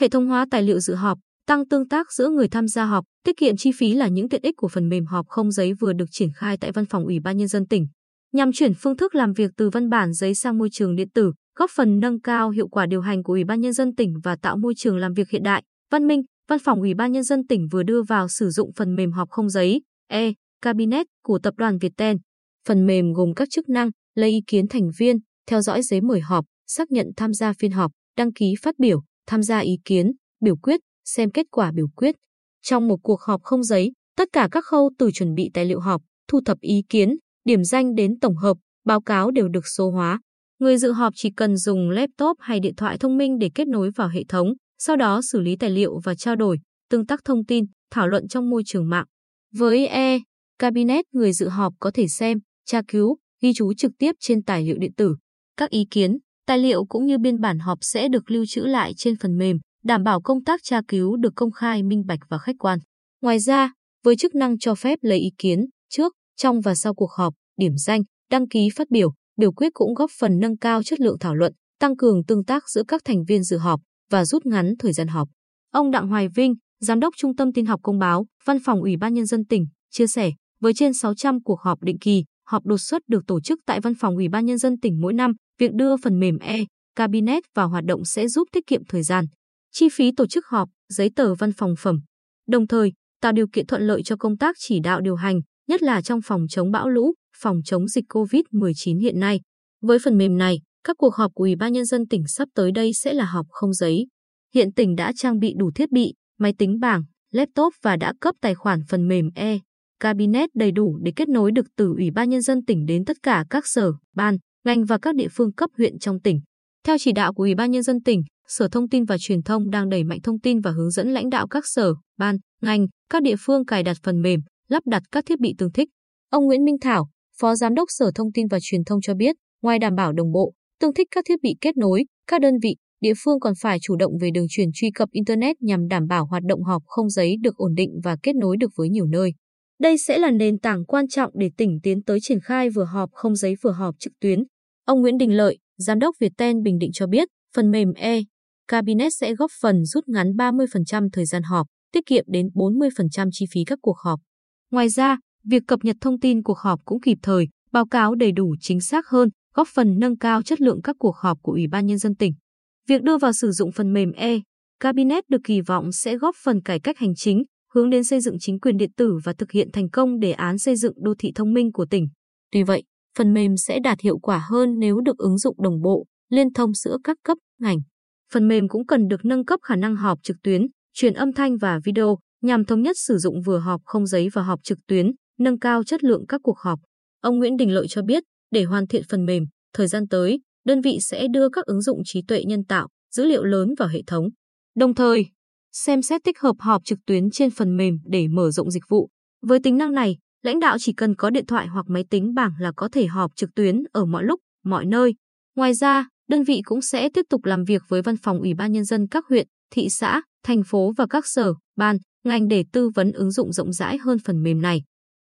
hệ thống hóa tài liệu dự họp, tăng tương tác giữa người tham gia họp, tiết kiệm chi phí là những tiện ích của phần mềm họp không giấy vừa được triển khai tại Văn phòng Ủy ban nhân dân tỉnh, nhằm chuyển phương thức làm việc từ văn bản giấy sang môi trường điện tử, góp phần nâng cao hiệu quả điều hành của Ủy ban nhân dân tỉnh và tạo môi trường làm việc hiện đại, văn minh. Văn phòng Ủy ban nhân dân tỉnh vừa đưa vào sử dụng phần mềm họp không giấy e Cabinet của tập đoàn Viettel. Phần mềm gồm các chức năng lấy ý kiến thành viên, theo dõi giấy mời họp, xác nhận tham gia phiên họp, đăng ký phát biểu, tham gia ý kiến, biểu quyết, xem kết quả biểu quyết. Trong một cuộc họp không giấy, tất cả các khâu từ chuẩn bị tài liệu họp, thu thập ý kiến, điểm danh đến tổng hợp, báo cáo đều được số hóa. Người dự họp chỉ cần dùng laptop hay điện thoại thông minh để kết nối vào hệ thống, sau đó xử lý tài liệu và trao đổi, tương tác thông tin, thảo luận trong môi trường mạng. Với e Cabinet, người dự họp có thể xem, tra cứu, ghi chú trực tiếp trên tài liệu điện tử. Các ý kiến, tài liệu cũng như biên bản họp sẽ được lưu trữ lại trên phần mềm, đảm bảo công tác tra cứu được công khai, minh bạch và khách quan. Ngoài ra, với chức năng cho phép lấy ý kiến trước, trong và sau cuộc họp, điểm danh, đăng ký phát biểu, biểu quyết cũng góp phần nâng cao chất lượng thảo luận, tăng cường tương tác giữa các thành viên dự họp và rút ngắn thời gian họp. Ông Đặng Hoài Vinh, Giám đốc Trung tâm tin học công báo, Văn phòng Ủy ban Nhân dân tỉnh, chia sẻ, với trên 600 cuộc họp định kỳ, họp đột xuất được tổ chức tại Văn phòng Ủy ban Nhân dân tỉnh mỗi năm, việc đưa phần mềm e-Cabinet vào hoạt động sẽ giúp tiết kiệm thời gian, chi phí tổ chức họp, giấy tờ văn phòng phẩm, đồng thời tạo điều kiện thuận lợi cho công tác chỉ đạo điều hành, nhất là trong phòng chống bão lũ, phòng chống dịch COVID-19 hiện nay. Với phần mềm này, các cuộc họp của Ủy ban Nhân dân tỉnh sắp tới đây sẽ là họp không giấy. Hiện tỉnh đã trang bị đủ thiết bị, máy tính bảng, laptop và đã cấp tài khoản phần mềm e Cabinet đầy đủ để kết nối được từ Ủy ban Nhân dân tỉnh đến tất cả các sở, ban, ngành và các địa phương cấp huyện trong tỉnh. Theo chỉ đạo của Ủy ban Nhân dân tỉnh, Sở Thông tin và Truyền thông đang đẩy mạnh thông tin và hướng dẫn lãnh đạo các sở, ban, ngành, các địa phương cài đặt phần mềm, lắp đặt các thiết bị tương thích. Ông Nguyễn Minh Thảo, Phó Giám đốc Sở Thông tin và Truyền thông cho biết, ngoài đảm bảo đồng bộ, tương thích các thiết bị kết nối, các đơn vị, địa phương còn phải chủ động về đường truyền truy cập Internet nhằm đảm bảo hoạt động họp không giấy được ổn định và kết nối được với nhiều nơi. Đây sẽ là nền tảng quan trọng để tỉnh tiến tới triển khai vừa họp không giấy vừa họp trực tuyến. Ông Nguyễn Đình Lợi, Giám đốc Viettel Bình Định cho biết, phần mềm e Cabinet sẽ góp phần rút ngắn 30% thời gian họp, tiết kiệm đến 40% chi phí các cuộc họp. Ngoài ra, việc cập nhật thông tin cuộc họp cũng kịp thời, báo cáo đầy đủ chính xác hơn, góp phần nâng cao chất lượng các cuộc họp của Ủy ban Nhân dân tỉnh. Việc đưa vào sử dụng phần mềm e Cabinet được kỳ vọng sẽ góp phần cải cách hành chính, hướng đến xây dựng chính quyền điện tử và thực hiện thành công đề án xây dựng đô thị thông minh của tỉnh. Tuy vậy, phần mềm sẽ đạt hiệu quả hơn nếu được ứng dụng đồng bộ, liên thông giữa các cấp, ngành. Phần mềm cũng cần được nâng cấp khả năng họp trực tuyến, truyền âm thanh và video nhằm thống nhất sử dụng vừa họp không giấy và họp trực tuyến, nâng cao chất lượng các cuộc họp. Ông Nguyễn Đình Lợi cho biết, để hoàn thiện phần mềm, thời gian tới, đơn vị sẽ đưa các ứng dụng trí tuệ nhân tạo, dữ liệu lớn vào hệ thống. Đồng thời, xem xét tích hợp họp trực tuyến trên phần mềm để mở rộng dịch vụ. Với tính năng này, lãnh đạo chỉ cần có điện thoại hoặc máy tính bảng là có thể họp trực tuyến ở mọi lúc, mọi nơi. Ngoài ra, đơn vị cũng sẽ tiếp tục làm việc với văn phòng Ủy ban nhân dân các huyện, thị xã, thành phố và các sở, ban, ngành để tư vấn ứng dụng rộng rãi hơn phần mềm này.